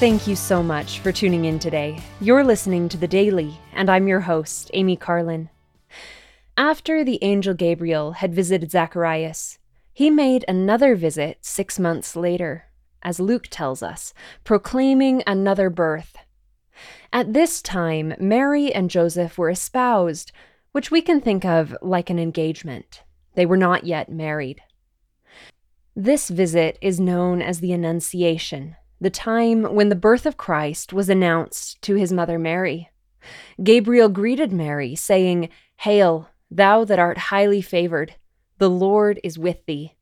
Thank you so much for tuning in today. You're listening to The Daily, and I'm your host, Amy Carlin. After the angel Gabriel had visited Zacharias, he made another visit six months later, as Luke tells us, proclaiming another birth. At this time, Mary and Joseph were espoused, which we can think of like an engagement. They were not yet married. This visit is known as the Annunciation, the time when the birth of Christ was announced to his mother Mary. Gabriel greeted Mary, saying, Hail, thou that art highly favored, the Lord is with thee.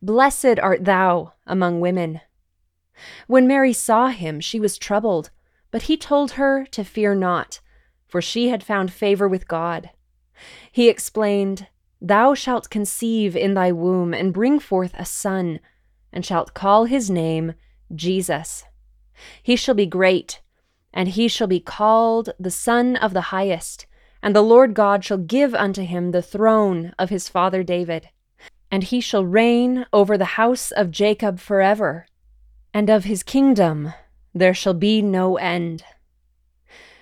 Blessed art thou among women. When Mary saw him, she was troubled, but he told her to fear not, for she had found favor with God. He explained, Thou shalt conceive in thy womb and bring forth a son, and shalt call his name Jesus. He shall be great, and he shall be called the Son of the Highest, and the Lord God shall give unto him the throne of his father David. And he shall reign over the house of Jacob forever, and of his kingdom there shall be no end.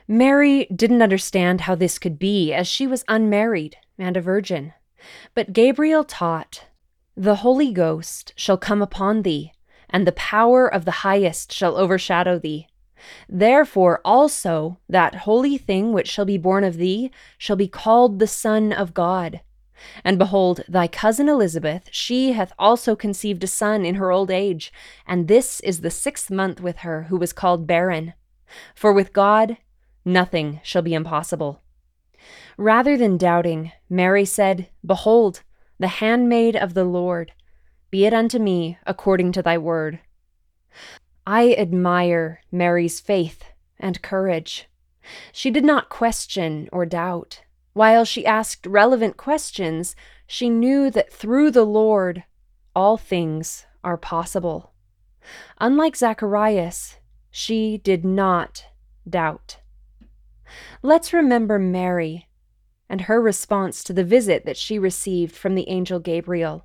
Mary didn't understand how this could be, as she was unmarried and a virgin. But Gabriel taught, The Holy Ghost shall come upon thee, and the power of the highest shall overshadow thee. Therefore also that holy thing which shall be born of thee shall be called the Son of God. And behold, thy cousin Elizabeth, she hath also conceived a son in her old age, and this is the sixth month with her, who was called barren. For with God nothing shall be impossible. Rather than doubting, Mary said, Behold, the handmaid of the Lord, be it unto me according to thy word. I admire Mary's faith and courage. She did not question or doubt. While she asked relevant questions, she knew that through the Lord all things are possible. Unlike Zacharias, she did not doubt. Let's remember Mary and her response to the visit that she received from the angel Gabriel.